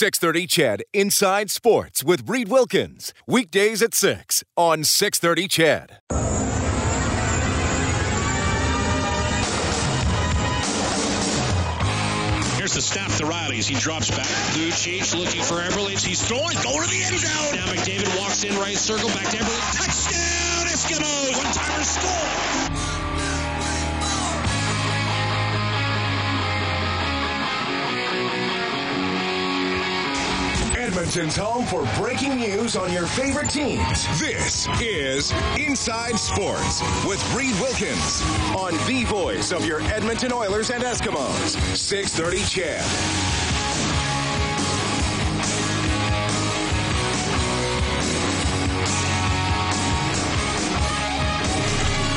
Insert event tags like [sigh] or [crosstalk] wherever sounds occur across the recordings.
630 CHED Inside Sports with Reed Wilkins. Weekdays at 6 on 630 CHED. Here's the snap to Reilly's. He drops back. Lucic looking for Eberle. He's throwing, going to the end zone. Now McDavid walks in right circle, back to Eberle. Touchdown, Eskimos. One-timer score. Edmonton's home for breaking news on your favorite teams. This is Inside Sports with Reed Wilkins on the voice of your Edmonton Oilers and Eskimos. 630 CHED.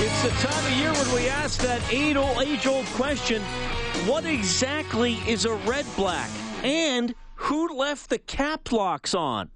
It's the time of year when we ask that age-old question, what exactly is a red black? And who left the cap locks on?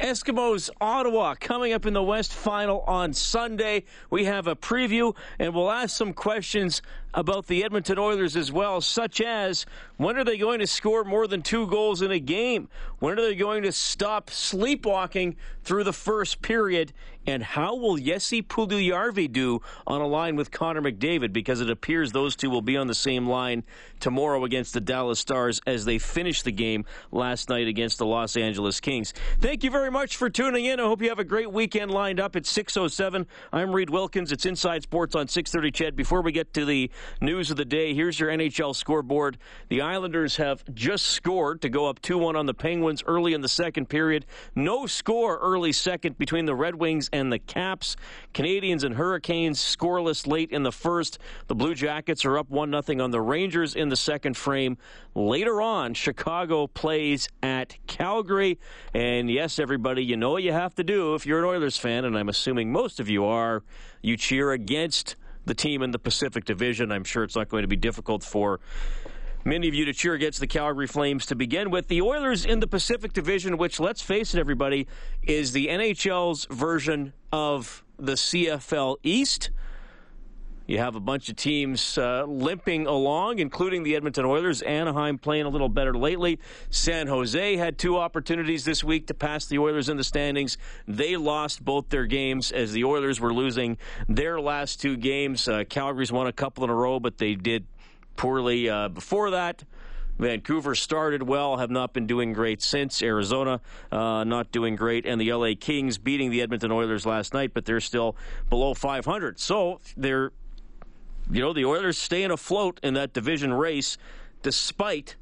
Eskimos Ottawa coming up in the West Final on Sunday. We have a preview and we'll ask some questions about the Edmonton Oilers as well, such as when are they going to score more than two goals in a game? When are they going to stop sleepwalking through the first period? And how will Jesse Puljujarvi do on a line with Connor McDavid? Because it appears those two will be on the same line tomorrow against the Dallas Stars as they finish the game last night against the Los Angeles Kings. Thank you very much for tuning in. I hope you have a great weekend lined up. It's 6.07. I'm Reed Wilkins. It's Inside Sports on 6.30 CHED. Before we get to the news of the day, here's your NHL scoreboard. The Islanders have just scored to go up 2-1 on the Penguins early in the second period. No score early second between the Red Wings and the Caps. Canadiens and Hurricanes scoreless late in the first. The Blue Jackets are up 1-0 on the Rangers in the second frame. Later on, Chicago plays at Calgary. And yes, everybody, you know what you have to do if you're an Oilers fan, and I'm assuming most of you are. You cheer against the team in the Pacific Division. I'm sure it's not going to be difficult for many of you to cheer against the Calgary Flames to begin with. The Oilers in the Pacific Division, which, let's face it, everybody, is the NHL's version of the CFL East. You have a bunch of teams uh, limping along, including the Edmonton Oilers. Anaheim playing a little better lately. San Jose had two opportunities this week to pass the Oilers in the standings. They lost both their games as the Oilers were losing their last two games. Uh, Calgary's won a couple in a row, but they did poorly uh, before that. Vancouver started well, have not been doing great since. Arizona uh, not doing great, and the LA Kings beating the Edmonton Oilers last night, but they're still below 500. So they're, you know, the Oilers staying afloat in that division race despite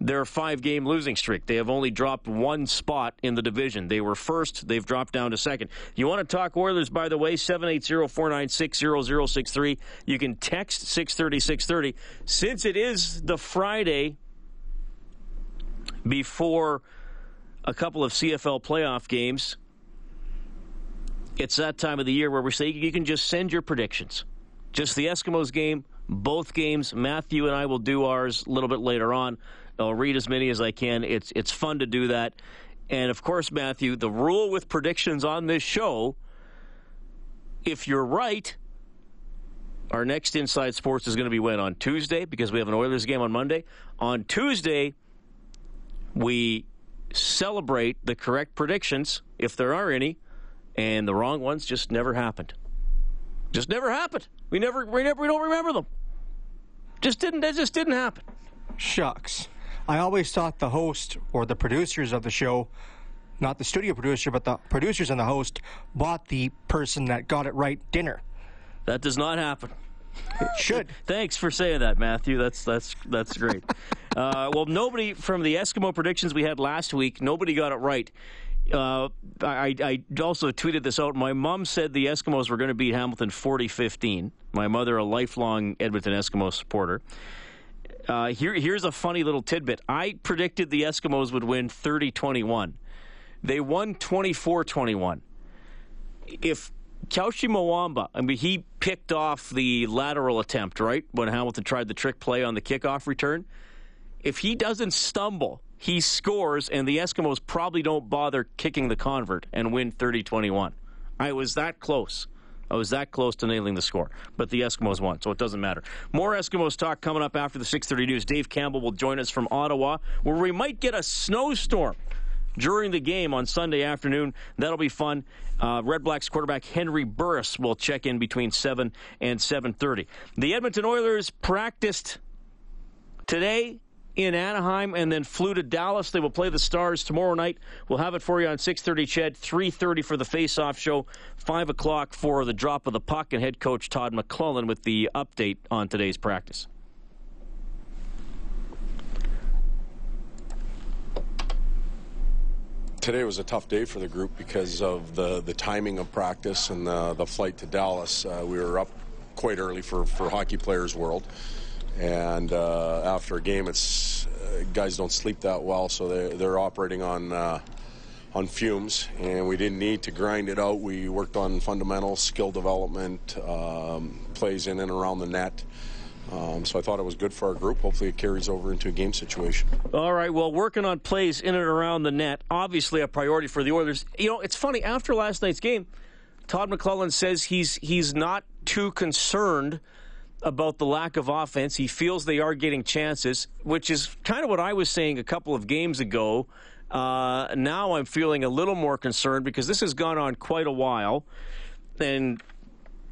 their five game losing streak. They have only dropped one spot in the division. They were first, they've dropped down to second. You want to talk Oilers, by the way, 780 496 0063. You can text 630 630. Since it is the Friday before a couple of CFL playoff games, it's that time of the year where we say you can just send your predictions. Just the Eskimos game, both games. Matthew and I will do ours a little bit later on. I'll read as many as I can. It's it's fun to do that. And of course, Matthew, the rule with predictions on this show, if you're right, our next Inside Sports is going to be when on Tuesday because we have an Oilers game on Monday. On Tuesday, we celebrate the correct predictions if there are any, and the wrong ones just never happened. Just never happened. We never we never we don't remember them. Just didn't that just didn't happen. Shucks. I always thought the host or the producers of the show, not the studio producer, but the producers and the host, bought the person that got it right dinner. That does not happen. It should. [laughs] Thanks for saying that, Matthew. That's that's that's great. [laughs] uh, well, nobody from the Eskimo predictions we had last week, nobody got it right. Uh, I, I also tweeted this out. My mom said the Eskimos were going to beat Hamilton 40 15. My mother, a lifelong Edmonton Eskimo supporter. Uh, here, here's a funny little tidbit. I predicted the Eskimos would win 30 21. They won 24 21. if Kaushi Mwamba, I mean, he picked off the lateral attempt, right? When Hamilton tried the trick play on the kickoff return. If he doesn't stumble, he scores, and the Eskimos probably don't bother kicking the convert and win 30 21. I was that close. I was that close to nailing the score, but the Eskimos won, so it doesn't matter. More Eskimos talk coming up after the 6:30 news. Dave Campbell will join us from Ottawa, where we might get a snowstorm during the game on Sunday afternoon. That'll be fun. Uh, Red Blacks quarterback Henry Burris will check in between 7 and 7:30. The Edmonton Oilers practiced today in Anaheim and then flew to Dallas. They will play the Stars tomorrow night. We'll have it for you on 6:30 CHED, 3:30 for the face-off show, 5 o'clock for the drop of the puck, and head coach Todd McLellan with the update on today's practice. Today was a tough day for the group because of the, the timing of practice and the, the flight to Dallas. Uh, we were up quite early for, for Hockey Players World. And uh, after a game, it's uh, guys don't sleep that well, so they're, they're operating on uh, on fumes. And we didn't need to grind it out. We worked on fundamentals, skill development, um, plays in and around the net. Um, so I thought it was good for our group. Hopefully, it carries over into a game situation. All right. Well, working on plays in and around the net, obviously a priority for the Oilers. You know, it's funny. After last night's game, Todd McLellan says he's he's not too concerned about the lack of offense. He feels they are getting chances, which is kind of what I was saying a couple of games ago. Uh, now I'm feeling a little more concerned because this has gone on quite a while, and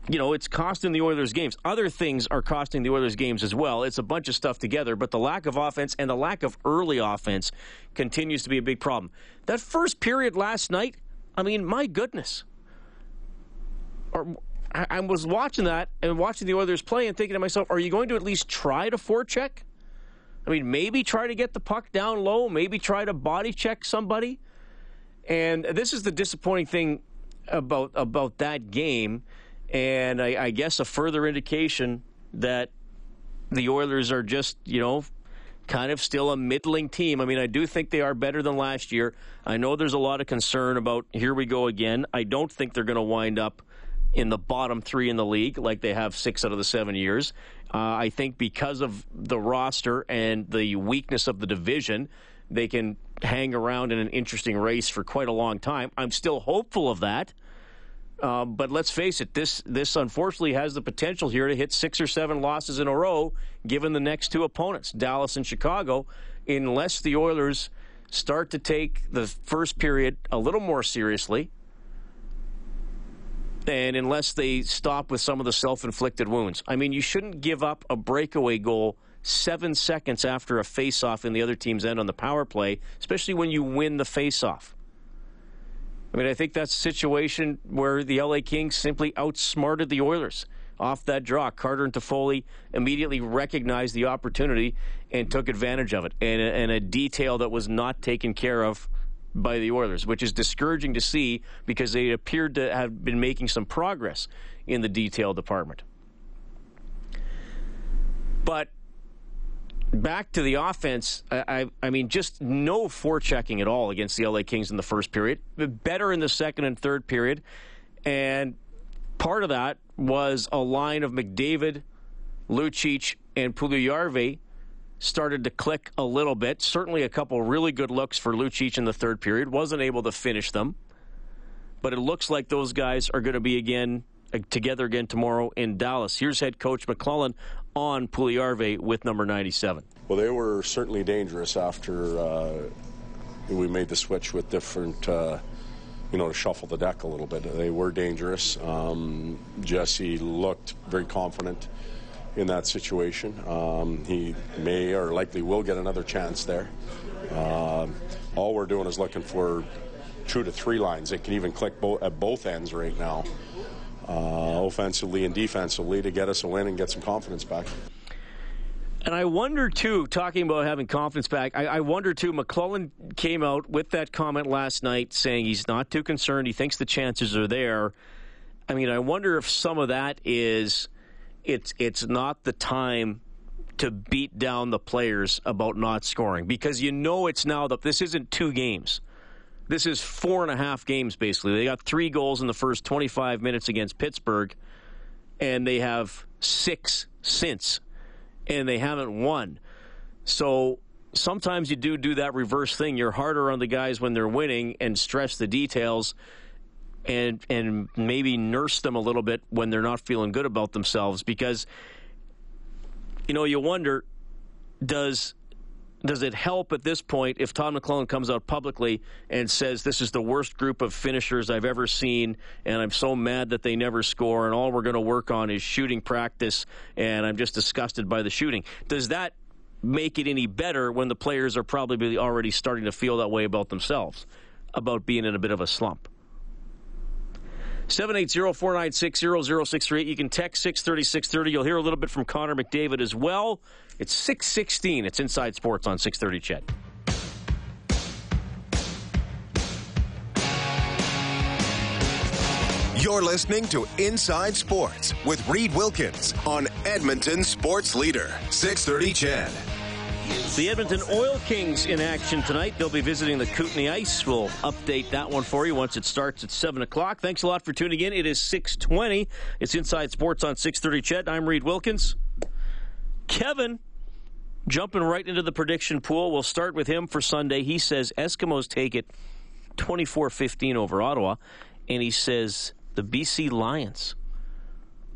you know it's costing the Oilers games. Other things are costing the Oilers games as well. It's a bunch of stuff together, but the lack of offense and the lack of early offense continues to be a big problem. That first period last night, I mean, my goodness. Or I, I was watching that and watching the Oilers play and thinking to myself, are you going to at least try to forecheck? I mean, maybe try to get the puck down low, maybe try to body check somebody. And this is the disappointing thing about about that game, and I, I guess a further indication that the Oilers are just you know kind of still a middling team. I mean, I do think they are better than last year. I know there's a lot of concern about here we go again. I don't think they're going to wind up in the bottom three in the league, like they have six out of the seven years. Uh, I think because of the roster and the weakness of the division, they can hang around in an interesting race for quite a long time. I'm still hopeful of that. Uh, but let's face it, this this unfortunately has the potential here to hit six or seven losses in a row, given the next two opponents, Dallas and Chicago, unless the Oilers start to take the first period a little more seriously and unless they stop with some of the self inflicted wounds. I mean, you shouldn't give up a breakaway goal seven seconds after a face-off in the other team's end on the power play, especially when you win the face-off. I mean, I think that's a situation where the LA Kings simply outsmarted the Oilers off that draw. Carter and Toffoli immediately recognized the opportunity and took advantage of it, and a, and a detail that was not taken care of by the Oilers, which is discouraging to see because they appeared to have been making some progress in the detail department. But back to the offense, I, I, I, mean, just no forechecking at all against the LA Kings in the first period. Better in the second and third period. And part of that was a line of McDavid, Lucic, and Puljujarvi started to click a little bit. Certainly a couple really good looks for Lucic in the third period. Wasn't able to finish them. But it looks like those guys are going to be again uh, together again tomorrow in Dallas. Here's head coach McLellan on Puljujarvi with number 97. Well, they were certainly dangerous after uh, we made the switch with different, uh, you know, to shuffle the deck a little bit. They were dangerous. Um, Jesse looked very confident in that situation. Um, he may or likely will get another chance there. Uh, all we're doing is looking for two to three lines. It can even click bo- at both ends right now, uh, offensively and defensively, to get us a win and get some confidence back. And I wonder too, talking about having confidence back, I, I, wonder too, McLellan came out with that comment last night saying he's not too concerned. He thinks the chances are there. I mean, I wonder if some of that is it's it's not the time to beat down the players about not scoring because you know it's now that this isn't two games. This is four and a half games, basically. They got three goals in the first 25 minutes against Pittsburgh, and they have six since, and they haven't won. So sometimes you do do that reverse thing. You're harder on the guys when they're winning and stress the details and and maybe nurse them a little bit when they're not feeling good about themselves because you know you wonder does does it help at this point if Todd McLellan comes out publicly and says this is the worst group of finishers I've ever seen and I'm so mad that they never score and all we're going to work on is shooting practice and I'm just disgusted by the shooting. Does that make it any better when the players are probably already starting to feel that way about themselves about being in a bit of a slump 780-496-0063. You can text 630 630. You'll hear a little bit from Connor McDavid as well. It's 616. It's Inside Sports on 630 CHED. You're listening to Inside Sports with Reed Wilkins on Edmonton Sports Leader, 630 CHED. The Edmonton Oil Kings in action tonight. They'll be visiting the Kootenay Ice. We'll update that one for you once it starts at 7 o'clock. Thanks a lot for tuning in. It is 620. It's Inside Sports on 630 CHED. I'm Reed Wilkins. Kevin jumping right into the prediction pool. We'll start with him for Sunday. He says Eskimos take it 24-15 over Ottawa. And he says the BC Lions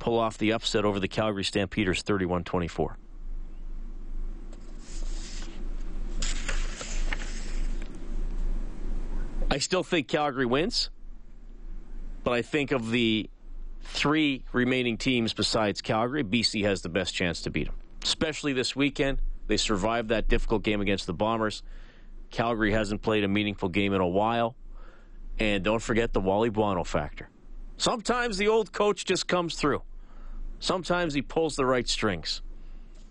pull off the upset over the Calgary Stampeders 31-24. I still think Calgary wins, but I think of the three remaining teams besides Calgary, BC has the best chance to beat them. Especially this weekend. They survived that difficult game against the Bombers. Calgary hasn't played a meaningful game in a while. And don't forget the Wally Buono factor. Sometimes the old coach just comes through. Sometimes he pulls the right strings.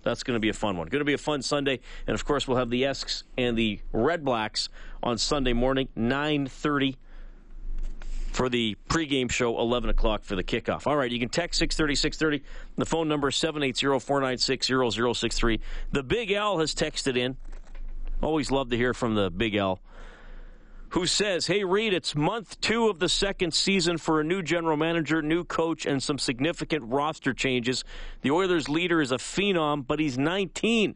That's going to be a fun one. Going to be a fun Sunday, and of course we'll have the Esks and the Red Blacks on Sunday morning, nine thirty for the pregame show, 11 o'clock for the kickoff. All right, you can text 630, 630. The phone number 780-496-0063. The Big L has texted in. Always love to hear from the Big L who says, Hey, Reed, it's month two of the second season for a new general manager, new coach, and some significant roster changes. The Oilers' leader is a phenom, but he's 19.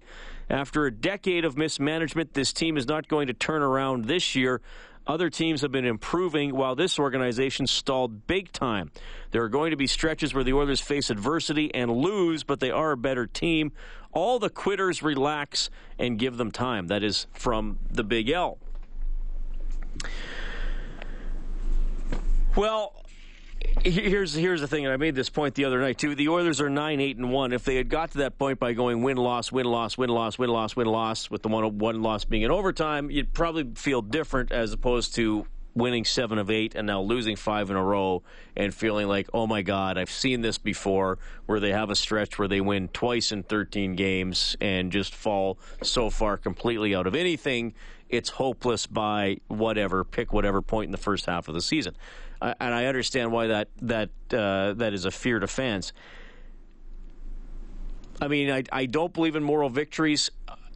After a decade of mismanagement, this team is not going to turn around this year. Other teams have been improving while this organization stalled big time. There are going to be stretches where the Oilers face adversity and lose, but they are a better team. All the quitters relax and give them time. That is from the Big L. Well, here's here's the thing, and I made this point the other night too. The Oilers are nine eight and one. If they had got to that point by going win loss win loss win loss win loss win loss, with the one one loss being in overtime, you'd probably feel different as opposed to winning seven of eight and now losing five in a row and feeling like, oh my God, I've seen this before where they have a stretch where they win twice in 13 games and just fall so far completely out of anything it's hopeless by whatever, pick whatever point in the first half of the season. And I understand why that that uh, that is a fear to fans. I mean, I, I don't believe in moral victories.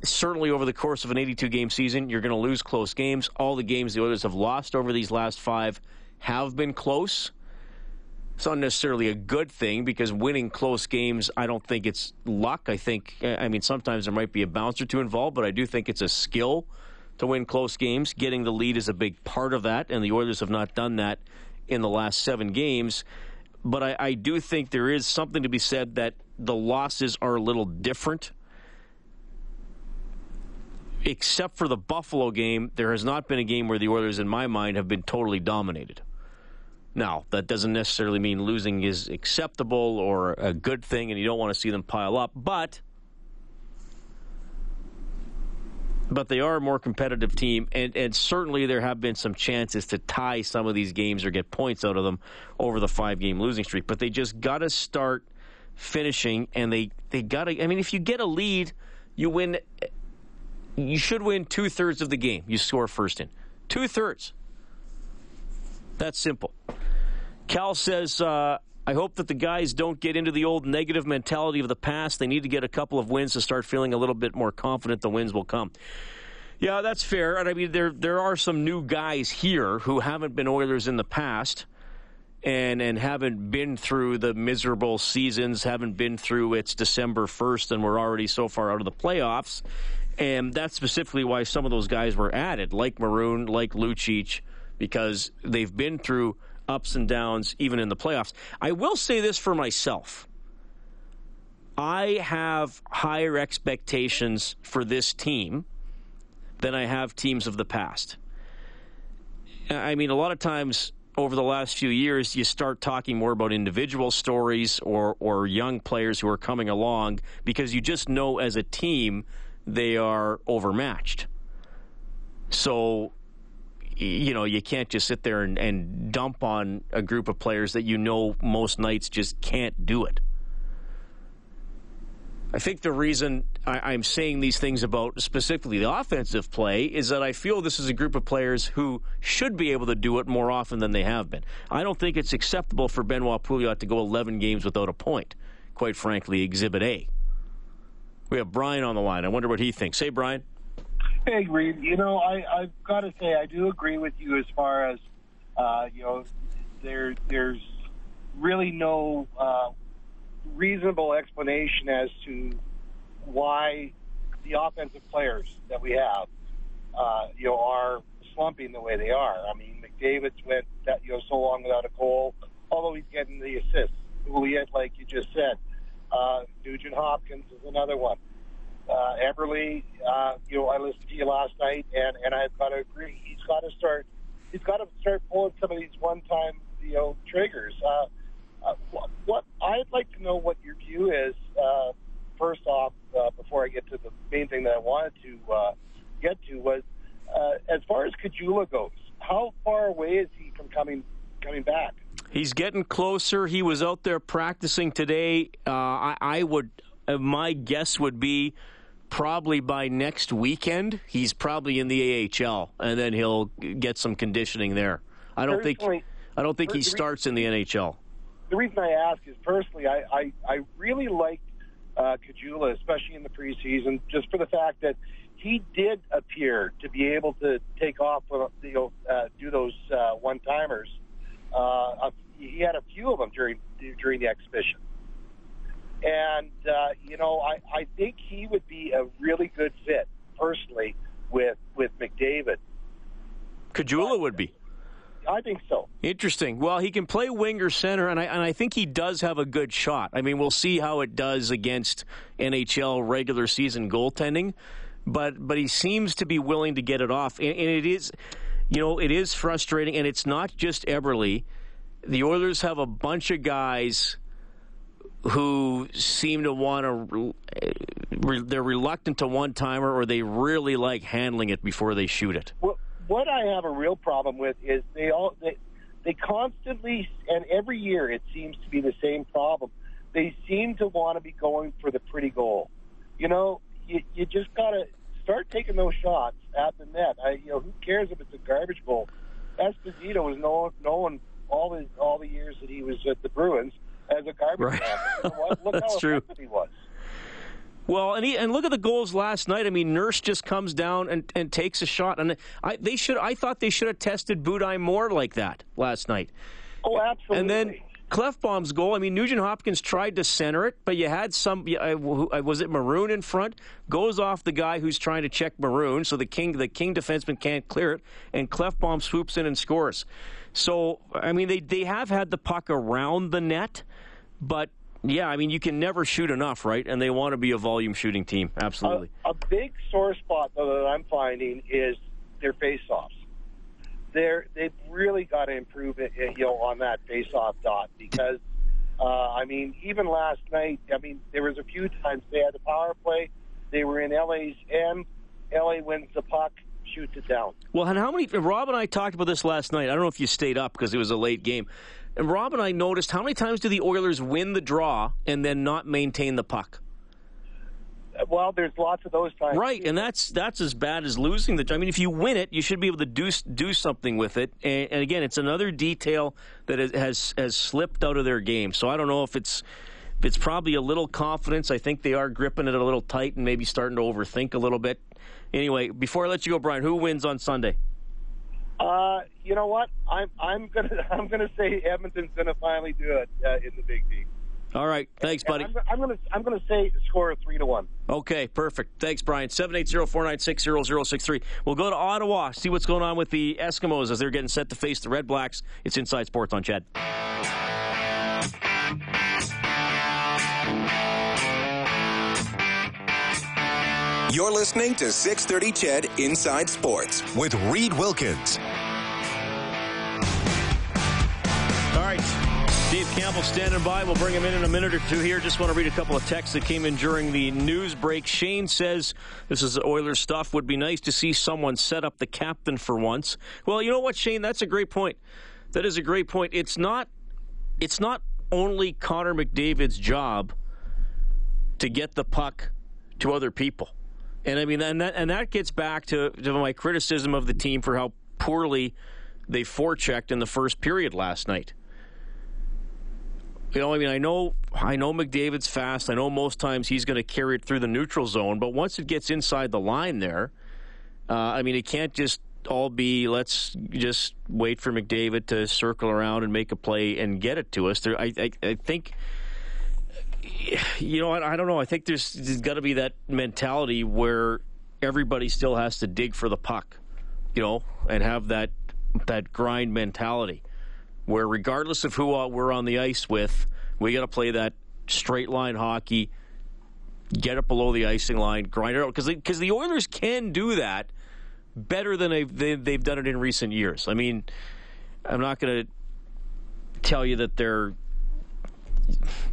Certainly, over the course of an 82 game season, you're going to lose close games. All the games the Oilers have lost over these last five have been close. It's not necessarily a good thing because winning close games, I don't think it's luck. I think, I mean, sometimes there might be a bounce or two involved, but I do think it's a skill to win close games. Getting the lead is a big part of that, and the Oilers have not done that in the last seven games. But I, I do think there is something to be said that the losses are a little different. Except for the Buffalo game, there has not been a game where the Oilers, in my mind, have been totally dominated. Now, that doesn't necessarily mean losing is acceptable or a good thing and you don't want to see them pile up, but but they are a more competitive team, and, and certainly there have been some chances to tie some of these games or get points out of them over the five game losing streak. But they just got to start finishing, and they, they got to. I mean, if you get a lead, you win. You should win two thirds of the game. You score first in two thirds. That's simple. Cal says, uh, I hope that the guys don't get into the old negative mentality of the past. They need to get a couple of wins to start feeling a little bit more confident the wins will come. Yeah, that's fair. And I mean, there there are some new guys here who haven't been Oilers in the past, and and haven't been through the miserable seasons, haven't been through it's December first, and we're already so far out of the playoffs. And that's specifically why some of those guys were added, like Maroon, like Lucic, because they've been through ups and downs, even in the playoffs. I will say this for myself. I have higher expectations for this team than I have teams of the past. I mean, a lot of times over the last few years, you start talking more about individual stories or, or young players who are coming along because you just know as a team they are overmatched. So, you know, you can't just sit there and, and dump on a group of players that you know most nights just can't do it. I think the reason I, am saying these things about specifically the offensive play is that I feel this is a group of players who should be able to do it more often than they have been. I don't think it's acceptable for Benoit Pouliot to go 11 games without a point. Quite frankly, Exhibit A. We have Brian on the line. I wonder what he thinks. Hey, Brian. Hey, Reed. You know, I, I've got to say I do agree with you as far as uh, you know. There, there's really no uh, reasonable explanation as to why the offensive players that we have, uh, you know, are slumping the way they are. I mean, McDavid's went that you know so long without a goal, although he's getting the assists. Ouellet, like you just said, uh, Nugent Hopkins is another one. Eberle, uh, you know, I listened to you last night, and and I've got to agree. He's got to start. He's got to start pulling some of these one-time, you know, triggers. Uh, uh, what, what I'd like to know what your view is. Uh, first off, uh, before I get to the main thing that I wanted to uh, get to was uh, as far as Caggiula goes. How far away is he from coming coming back? He's getting closer. He was out there practicing today. Uh, I, I would, uh, my guess would be probably by next weekend. He's probably in the AHL, and then he'll get some conditioning there. I don't think. I don't think he starts in the NHL. The reason I ask is personally, I I, I really liked uh, Caggiula, especially in the preseason, just for the fact that he did appear to be able to take off, uh, you know, uh, do those uh, one timers uh, he had a few of them during during the exhibition, and uh, you know I, I think he would be a really good fit personally with with McDavid. Caggiula would be. I think so. Interesting. Well, he can play winger center, and I and I think he does have a good shot. I mean, we'll see how it does against NHL regular season goaltending, but but he seems to be willing to get it off, and, and it is you know, it is frustrating, and it's not just Eberle. The Oilers have a bunch of guys who seem to want to. They're reluctant to one timer, or they really like handling it before they shoot it. What, what I have a real problem with is they all they, they constantly and every year it seems to be the same problem. They seem to want to be going for the pretty goal. You know, you, you just gotta start taking those shots at the net. I, you know, who cares if it's a garbage goal? Esposito was known, known all the all the years that he was at the Bruins as a garbage right. man. Look [laughs] That's how true. he was. Well, and he, and look at the goals last night. I mean, Nurse just comes down and, and takes a shot, and I they should I thought they should have tested Budaj more like that last night. Oh, absolutely. And then Klefbom's goal. I mean, Nugent Hopkins tried to center it, but you had some. Uh, uh, was it Maroon in front? Goes off the guy who's trying to check Maroon, so the king, the king defenseman can't clear it, and Klefbom swoops in and scores. So, I mean, they they have had the puck around the net, but yeah, I mean, you can never shoot enough, right? And they want to be a volume shooting team, absolutely. A, a big sore spot though that I'm finding is their face-offs they're they've really got to improve it, you know, on that face-off dot because, uh, I mean, even last night, I mean, there was a few times they had the power play, they were in LA's end, LA wins the puck, shoots it down. Well, and how many? Rob and I talked about this last night. I don't know if you stayed up because it was a late game. And Rob and I noticed how many times do the Oilers win the draw and then not maintain the puck? Well, there's lots of those times. Right, and that's that's as bad as losing the. I mean, if you win it, you should be able to do do something with it. And, and again, it's another detail that has has slipped out of their game. So I don't know if it's it's probably a little confidence. I think they are gripping it a little tight and maybe starting to overthink a little bit. Anyway, before I let you go, Brian, who wins on Sunday? Uh, you know what? I'm I'm gonna [laughs] I'm gonna say Edmonton's gonna finally do it uh, in the Big D. All right, thanks, buddy. I'm, I'm, gonna I'm gonna say score a three to one. Okay, perfect. Thanks, Brian. 780-496-0063. We'll go to Ottawa, see what's going on with the Eskimos as they're getting set to face the Red Blacks. It's Inside Sports on CHED. You're listening to 630 CHED Inside Sports with Reed Wilkins. Standing by. We'll bring him in in a minute or two here. Just want to read a couple of texts that came in during the news break. Shane says, This is Oilers stuff. Would be nice to see someone set up the captain for once. Well, you know what, Shane? That's a great point. That is a great point. It's not it's not only Connor McDavid's job to get the puck to other people. And I mean, and that, and that gets back to, to my criticism of the team for how poorly they forechecked in the first period last night. You know, I mean, I know, I know McDavid's fast. I know most times he's going to carry it through the neutral zone, but once it gets inside the line, there, uh, I mean, it can't just all be let's just wait for McDavid to circle around and make a play and get it to us. There, I, I, I think you know, I, I don't know. I think there's, there's got to be that mentality where everybody still has to dig for the puck, you know, and have that that grind mentality, where regardless of who we're on the ice with, we got to play that straight line hockey, get it below the icing line, grind it out because because the Oilers can do that better than they've they, they've done it in recent years. I mean, I'm not going to tell you that they're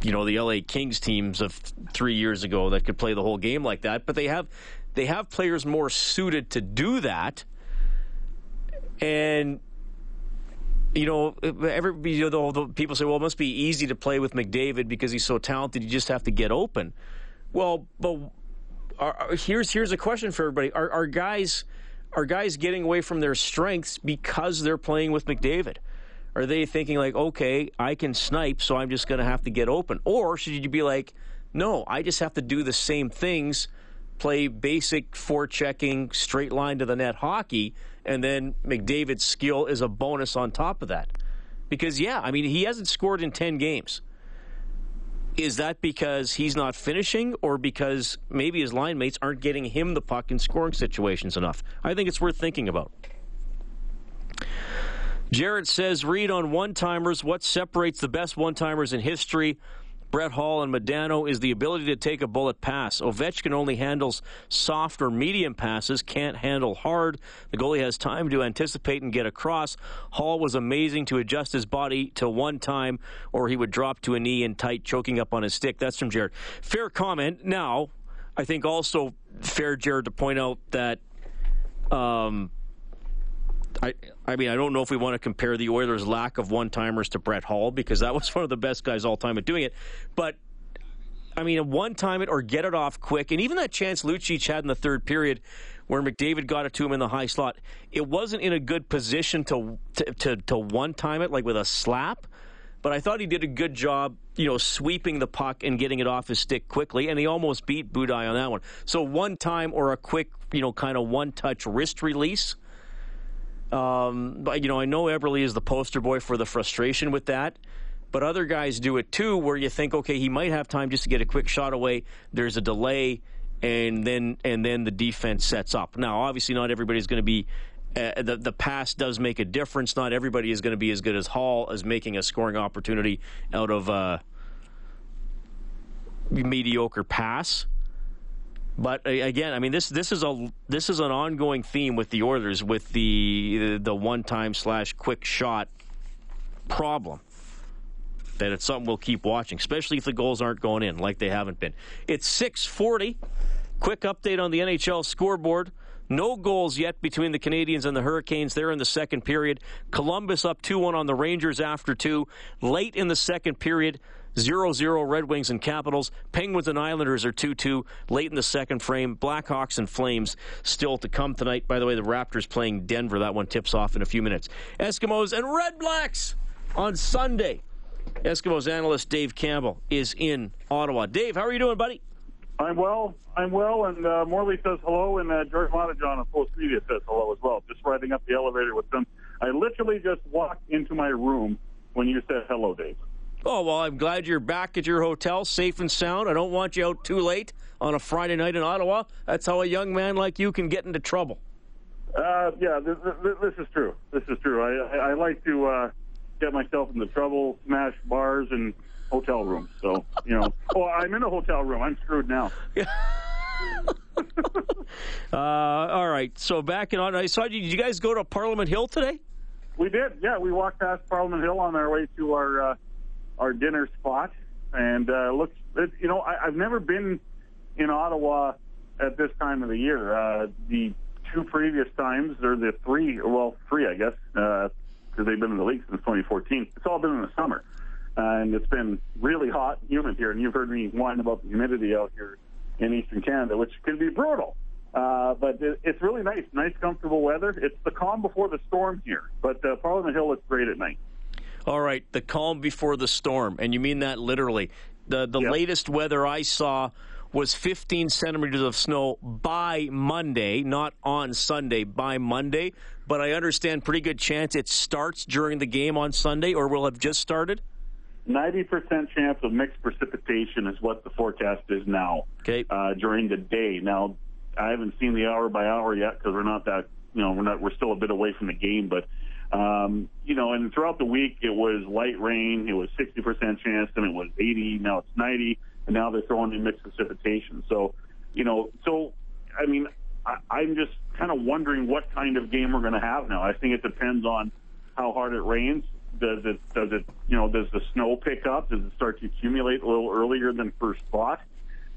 you know the LA Kings teams of three years ago that could play the whole game like that, but they have they have players more suited to do that, and you know, every you know, people say, well, it must be easy to play with McDavid because he's so talented. You just have to get open. Well, but are, here's here's a question for everybody: Are, are guys are guys getting away from their strengths because they're playing with McDavid? Are they thinking like, okay, I can snipe, so I'm just going to have to get open? Or should you be like, no, I just have to do the same things, play basic forechecking, straight line to the net hockey, and then McDavid's skill is a bonus on top of that? Because, yeah, I mean, he hasn't scored in 10 games. Is that because he's not finishing or because maybe his line mates aren't getting him the puck in scoring situations enough? I think it's worth thinking about. Jared says, read on one timers. What separates the best one timers in history? Brett Hull and Modano is the ability to take a bullet pass. Ovechkin only handles soft or medium passes, can't handle hard. The goalie has time to anticipate and get across. Hull was amazing to adjust his body to one time, or he would drop to a knee and tight, choking up on his stick. That's from Jared. Fair comment. Now, I think also fair, Jared, to point out that. Um, I, I mean, I don't know if we want to compare the Oilers' lack of one timers to Brett Hull because that was [laughs] one of the best guys all time at doing it. But I mean, one time it or get it off quick, and even that chance Lucic had in the third period, where McDavid got it to him in the high slot, it wasn't in a good position to to to, to one time it like with a slap. But I thought he did a good job, you know, sweeping the puck and getting it off his stick quickly, and he almost beat Budaj on that one. So one time or a quick, you know, kind of one touch wrist release um, but, you know, I know Eberle is the poster boy for the frustration with that. But other guys do it too, where you think, okay, he might have time just to get a quick shot away. There's a delay, and then and then the defense sets up. Now, obviously, not everybody's going to be. Uh, the the pass does make a difference. Not everybody is going to be as good as Hull as making a scoring opportunity out of a mediocre pass. But uh, again, I mean this this is a this is an ongoing theme with the Oilers with the the one time slash quick shot problem. That it's something we'll keep watching, especially if the goals aren't going in like they haven't been. It's six forty. Quick update on the NHL scoreboard. No goals yet between the Canadiens and the Hurricanes. They're in the second period. Columbus up 2 1 on the Rangers after two. Late in the second period, 0 0 Red Wings and Capitals. Penguins and Islanders are 2 2 late in the second frame. Blackhawks and Flames still to come tonight. By the way, the Raptors playing Denver. That one tips off in a few minutes. Eskimos and Red Blacks on Sunday. Eskimos analyst Dave Campbell is in Ottawa. Dave, how are you doing, buddy? I'm well. I'm well, and uh, Morley says hello, and uh, George Moddejonge on Post Media says hello as well. Just riding up the elevator with them. I literally just walked into my room when you said hello, Dave. Oh, well, I'm glad you're back at your hotel, safe and sound. I don't want you out too late on a Friday night in Ottawa. That's how a young man like you can get into trouble. Uh, yeah, this, this, is true. This is true. I, I like to uh, get myself into trouble, smash bars and hotel rooms. So, you know, [laughs] oh, I'm in a hotel room. I'm screwed now. [laughs] uh, all right. So back in on, I saw you. Did you guys go to Parliament Hill today? We did. Yeah, we walked past Parliament Hill on our way to our uh, our dinner spot, and uh, looks. It, you know, I, I've never been in Ottawa at this time of the year. Uh, the two previous times, or the three, well, three, I guess, because uh, they've been in the league since 2014. It's all been in the summer, uh, and it's been really hot, and humid here. And you've heard me whine about the humidity out here in eastern Canada, which can be brutal. Uh, but it, it's really nice, nice, comfortable weather. It's the calm before the storm here, but uh, Parliament Hill looks great at night. All right, the calm before the storm, and you mean that literally. The the yep. latest weather I saw was 15 centimeters of snow by Monday, not on Sunday, by Monday. But I understand pretty good chance it starts during the game on Sunday, or will have just started. 90% chance of mixed precipitation is what the forecast is now okay. uh, during the day. Now, I haven't seen the hour by hour yet because we're not that, you know, we're not, we're still a bit away from the game, but um, you know, and throughout the week it was light rain. It was 60% chance, and it was 80. Now it's 90, and now they're throwing in mixed precipitation. So, you know, so I mean, I, I'm just kind of wondering what kind of game we're going to have now. I think it depends on how hard it rains. Does it does it you know does the snow pick up? Does it start to accumulate a little earlier than first thought?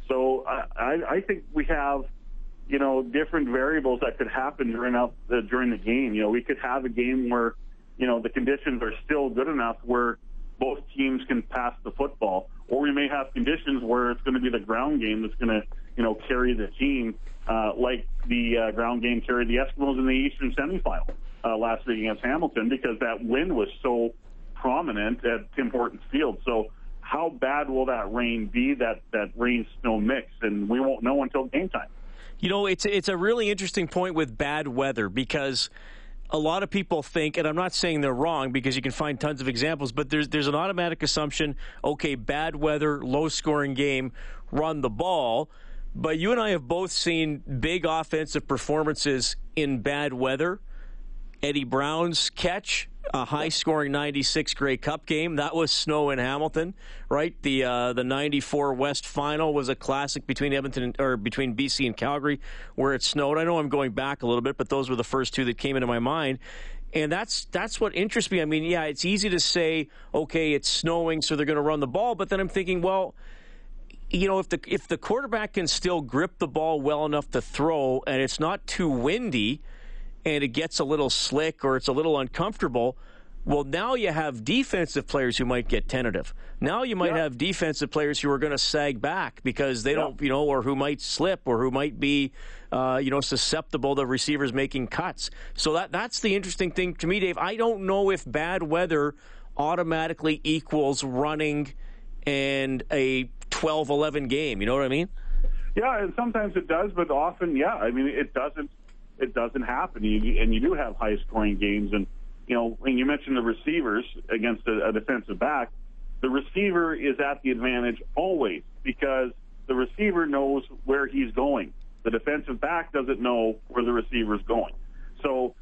So I, I, I think we have you know, different variables that could happen during out, uh, during the game. You know, we could have a game where, you know, the conditions are still good enough where both teams can pass the football, or we may have conditions where it's going to be the ground game that's going to, you know, carry the team, uh, like the uh, ground game carried the Eskimos in the Eastern semifinal uh, last week against Hamilton because that wind was so prominent at Tim Hortons Field. So how bad will that rain be? That that rain snow mix, and we won't know until game time. You know, it's it's a really interesting point with bad weather because a lot of people think, and I'm not saying they're wrong because you can find tons of examples, but there's there's an automatic assumption. Okay, bad weather, low scoring game, run the ball. But you and I have both seen big offensive performances in bad weather. Eddie Brown's catch a high scoring 96 Grey Cup game. That was snow in Hamilton, right? The uh, the 94 West final was a classic between Edmonton and, or between BC and Calgary where it snowed. I know I'm going back a little bit, but those were the first two that came into my mind. And that's that's what interests me. I mean, yeah, it's easy to say, okay, it's snowing, so they're going to run the ball, but then I'm thinking, well, you know, if the if the quarterback can still grip the ball well enough to throw, and it's not too windy, and it gets a little slick or it's a little uncomfortable, well, now you have defensive players who might get tentative. Now you might yeah. have defensive players who are going to sag back because they yeah. don't, you know, or who might slip or who might be, uh, you know, susceptible to receivers making cuts. So that that's the interesting thing to me, Dave. I don't know if bad weather automatically equals running and a 12-11 game. You know what I mean? Yeah, and sometimes it does, but often, yeah. I mean, it doesn't it doesn't happen. You, and you do have high scoring games. And, you know, when you mentioned the receivers against a, a defensive back, the receiver is at the advantage always because the receiver knows where he's going. The defensive back doesn't know where the receiver is going. So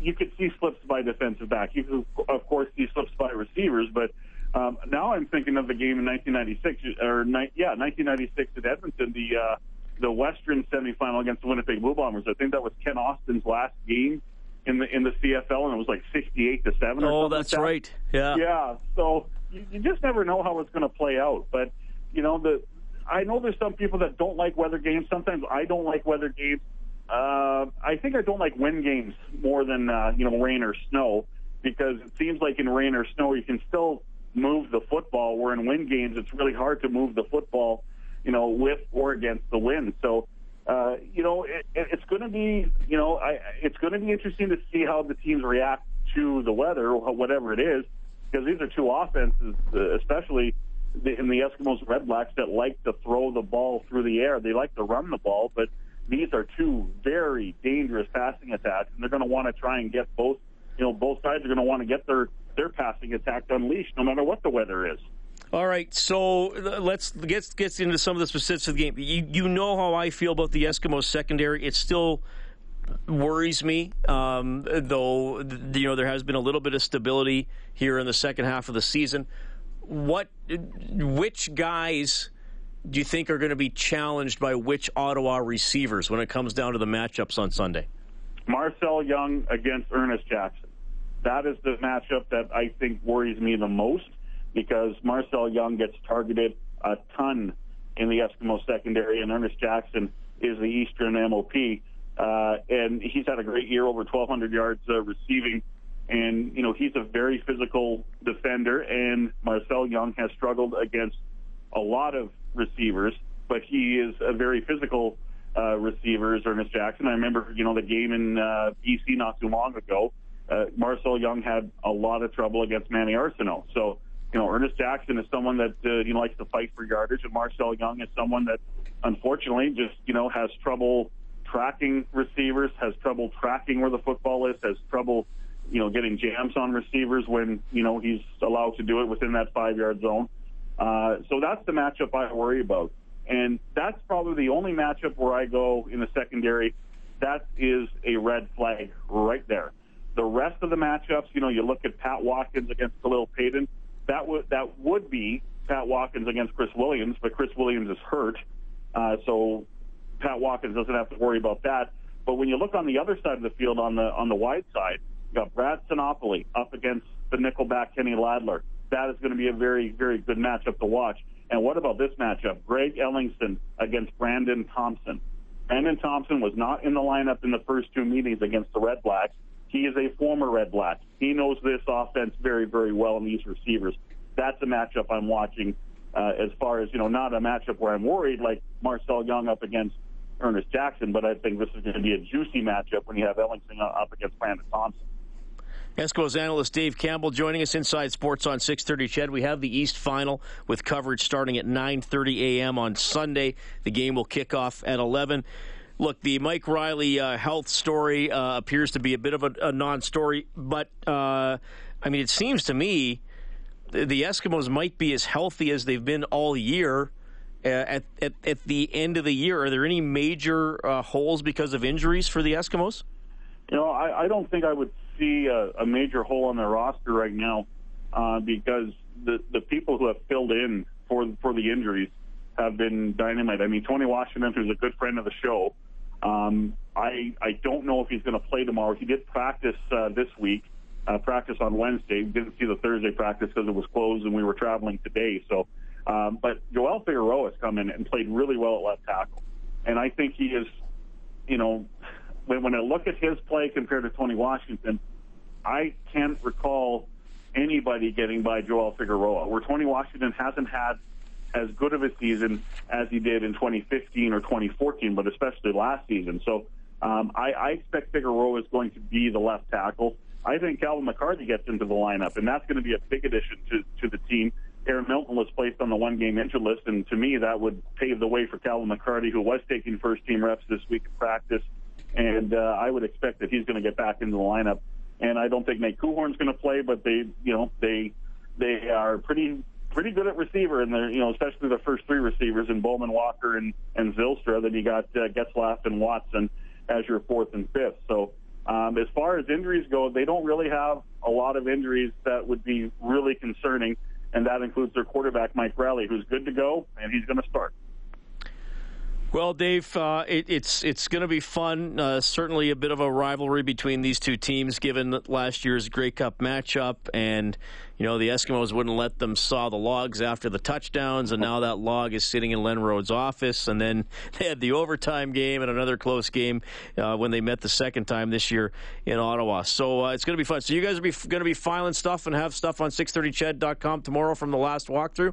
you could see slips by defensive back. You could, of course, see slips by receivers, but um, now I'm thinking of the game in 1996, or yeah, 1996 at Edmonton. The uh, the Western semifinal against the Winnipeg Blue Bombers. I think that was Kent Austin's last game in the in the CFL, and it was like sixty-eight to seven. Oh, that's like that. right. Yeah, yeah. So you, you just never know how it's going to play out. But you know, the I know there's some people that don't like weather games. Sometimes I don't like weather games. Uh, I think I don't like wind games more than uh, you know rain or snow because it seems like in rain or snow you can still move the football. Where in wind games it's really hard to move the football you know, with or against the wind. So, uh, you know, it, it's going to be, you know, I, it's going to be interesting to see how the teams react to the weather, whatever it is, because these are two offenses, uh, especially in the Eskimos Red Blacks that like to throw the ball through the air. They like to run the ball, but these are two very dangerous passing attacks, and they're going to want to try and get both. You know, both sides are going to want to get their their passing attack unleashed, no matter what the weather is. All right, so let's get get into some of the specifics of the game. You you know how I feel about the Eskimos secondary. It still worries me, um, though. You know there has been a little bit of stability here in the second half of the season. What, which guys do you think are going to be challenged by which Ottawa receivers when it comes down to the matchups on Sunday? Marcel Young against Ernest Jackson. That is the matchup that I think worries me the most because Marcel Young gets targeted a ton in the Eskimo secondary, and Ernest Jackson is the Eastern MOP. Uh, and he's had a great year, over 1,200 yards uh, receiving. And, you know, he's a very physical defender, and Marcel Young has struggled against a lot of receivers, but he is a very physical uh, receiver, Ernest Jackson. I remember, you know, the game in uh, BC not too long ago. Uh, Marcel Young had a lot of trouble against Manny Arceneaux. So, you know, Ernest Jackson is someone that uh, you know likes to fight for yardage, and Marcel Young is someone that, unfortunately, just you know has trouble tracking receivers, has trouble tracking where the football is, has trouble, you know, getting jams on receivers when you know he's allowed to do it within that five yard zone. Uh, so that's the matchup I worry about, and that's probably the only matchup where I go in the secondary. That is a red flag right there. The rest of the matchups, you know, you look at Pat Watkins against Khalil Payton that would that would be Pat Watkins against Chris Williams, but Chris Williams is hurt, uh, so Pat Watkins doesn't have to worry about that. But when you look on the other side of the field, on the on the wide side, you got Brad Sinopoli up against the nickelback Kenny Ladler. That is going to be a very very good matchup to watch. And what about this matchup? Greg Ellingson against Brandon Thompson. Brandon Thompson was not in the lineup in the first two meetings against the Red Blacks. He is a former Red Black. He knows this offense very, very well and these receivers. That's a matchup I'm watching uh, as far as, you know, not a matchup where I'm worried like Marcel Young up against Ernest Jackson, but I think this is going to be a juicy matchup when you have Ellingson up against Brandon Thompson. Eskimos analyst Dave Campbell joining us inside sports on 6:30. CHED, we have the East Final with coverage starting at 9:30 a.m. on Sunday. The game will kick off at 11. Look, the Mike Reilly uh, health story uh, appears to be a bit of a, a non-story, but uh, I mean, it seems to me the, Eskimos might be as healthy as they've been all year. Uh, at, at, at the end of the year, are there any major uh, holes because of injuries for the Eskimos? You know, I, I don't think I would see a, a, major hole on their roster right now uh, because the the people who have filled in for for the injuries have been dynamite. I mean, Tony Washington, who's a good friend of the show, um, I I don't know if he's going to play tomorrow. He did practice uh, this week, uh, practice on Wednesday. We didn't see the Thursday practice because it was closed and we were traveling today. So, um, but Joel Figueroa has come in and played really well at left tackle, and I think he is, you know, when when I look at his play compared to Tony Washington, I can't recall anybody getting by Joel Figueroa. Where Tony Washington hasn't had as good of a season as he did in 2015 or 2014, but especially last season. So um, I, I expect Figueroa is going to be the left tackle. I think Calvin McCarthy gets into the lineup, and that's going to be a big addition to, to the team. Aaron Milton was placed on the one game injured list, and to me, that would pave the way for Calvin McCarthy, who was taking first team reps this week in practice. And uh, I would expect that he's going to get back into the lineup. And I don't think Nate Coehoorn's going to play, but they, you know, they they are pretty pretty good at receiver, and they're you know especially the first three receivers in Bowman, Walker, and and Zylstra. Then you got uh, Getzlaff and Watson as your fourth and fifth. So um, as far as injuries go, they don't really have a lot of injuries that would be really concerning, and that includes their quarterback Mike Reilly, who's good to go, and he's going to start. Well, Dave, uh, it, it's it's going to be fun. Uh, certainly, a bit of a rivalry between these two teams, given last year's Grey Cup matchup, and you know the Eskimos wouldn't let them saw the logs after the touchdowns, and now that log is sitting in Len Rhodes' office. And then [laughs] they had the overtime game and another close game uh, when they met the second time this year in Ottawa. So uh, it's going to be fun. So you guys are going to be filing stuff and have stuff on 630ched.com tomorrow from the last walkthrough.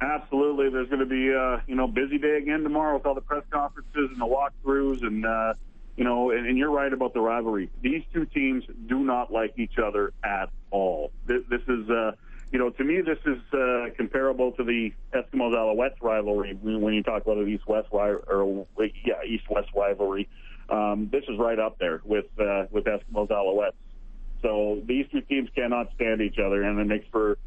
Absolutely. There's going to be, uh, you know, busy day again tomorrow with all the press conferences and the walkthroughs. And, uh, you know, and, and you're right about the rivalry. These two teams do not like each other at all. This, this is, uh, you know, to me, this is uh, comparable to the Eskimos Alouettes rivalry when you talk about an East West or yeah East West rivalry. Um, this is right up there with uh, with Eskimos Alouettes. So these two teams cannot stand each other, and it makes for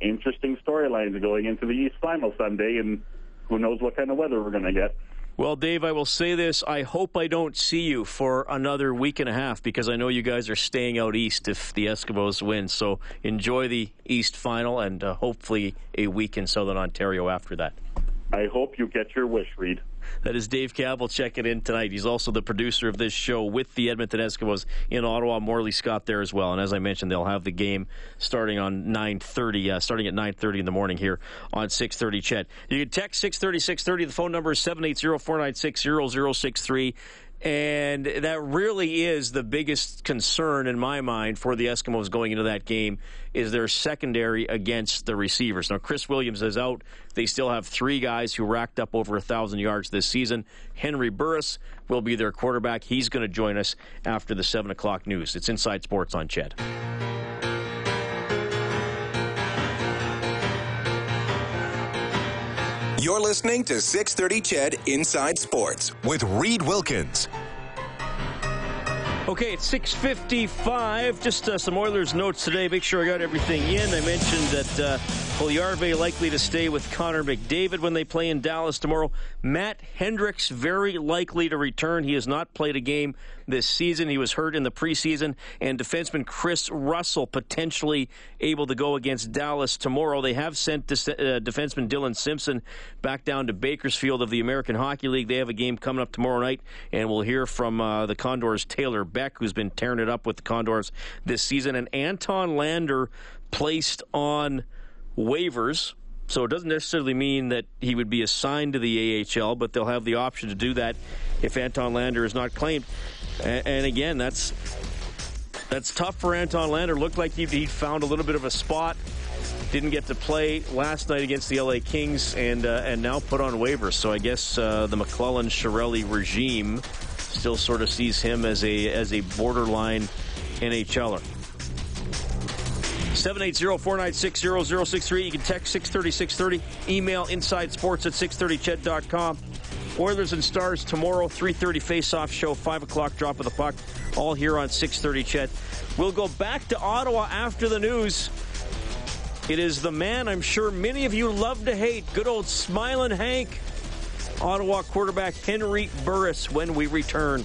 interesting storylines going into the East Final Sunday, and who knows what kind of weather we're going to get. Well, Dave, I will say this. I hope I don't see you for another week and a half because I know you guys are staying out east if the Eskimos win. So enjoy the East final and uh, hopefully a week in Southern Ontario after that. I hope you get your wish, Reed. That is Dave Campbell checking in tonight. He's also the producer of this show with the Edmonton Eskimos in Ottawa. Morley Scott there as well. And as I mentioned, they'll have the game starting on 9:30, uh, starting at 9:30 in the morning here on 6:30. CHED. You can text 630 630. The phone number is 780 496 0063. And that really is the biggest concern in my mind for the Eskimos going into that game is their secondary against the receivers. Now, Chris Williams is out. They still have three guys who racked up over a thousand yards this season. Henry Burris will be their quarterback. He's going to join us after the seven o'clock news. It's Inside Sports on CHED. You're listening to 630 CHED Inside Sports with Reed Wilkins. Okay, it's 6.55. Just uh, some Oilers notes today. Make sure I got everything in. I mentioned that uh, Puljujarvi likely to stay with Connor McDavid when they play in Dallas tomorrow. Matt Hendricks very likely to return. He has not played a game this season. He was hurt in the preseason. And defenseman Chris Russell potentially able to go against Dallas tomorrow. They have sent uh, defenseman Dillon Simpson back down to Bakersfield of the American Hockey League. They have a game coming up tomorrow night, and we'll hear from uh, the Condors' Taylor Beck, who's been tearing it up with the Condors this season. And Anton Lander placed on waivers. So it doesn't necessarily mean that he would be assigned to the AHL, but they'll have the option to do that if Anton Lander is not claimed. And, and again, that's that's tough for Anton Lander. Looked like he, he, found a little bit of a spot. Didn't get to play last night against the LA Kings, and uh, and now put on waivers. So I guess uh, the McLellan Chiarelli regime still sort of sees him as a as a borderline NHLer. 780-496-0063. You can text 630-630. Email insidesports at 630ched.com. Oilers and Stars tomorrow, 3.30 face-off show, 5 o'clock drop of the puck, all here on 630 CHED. We'll go back to Ottawa after the news. It is the man I'm sure many of you love to hate, good old Smiling Hank, Ottawa quarterback Henry Burris when we return.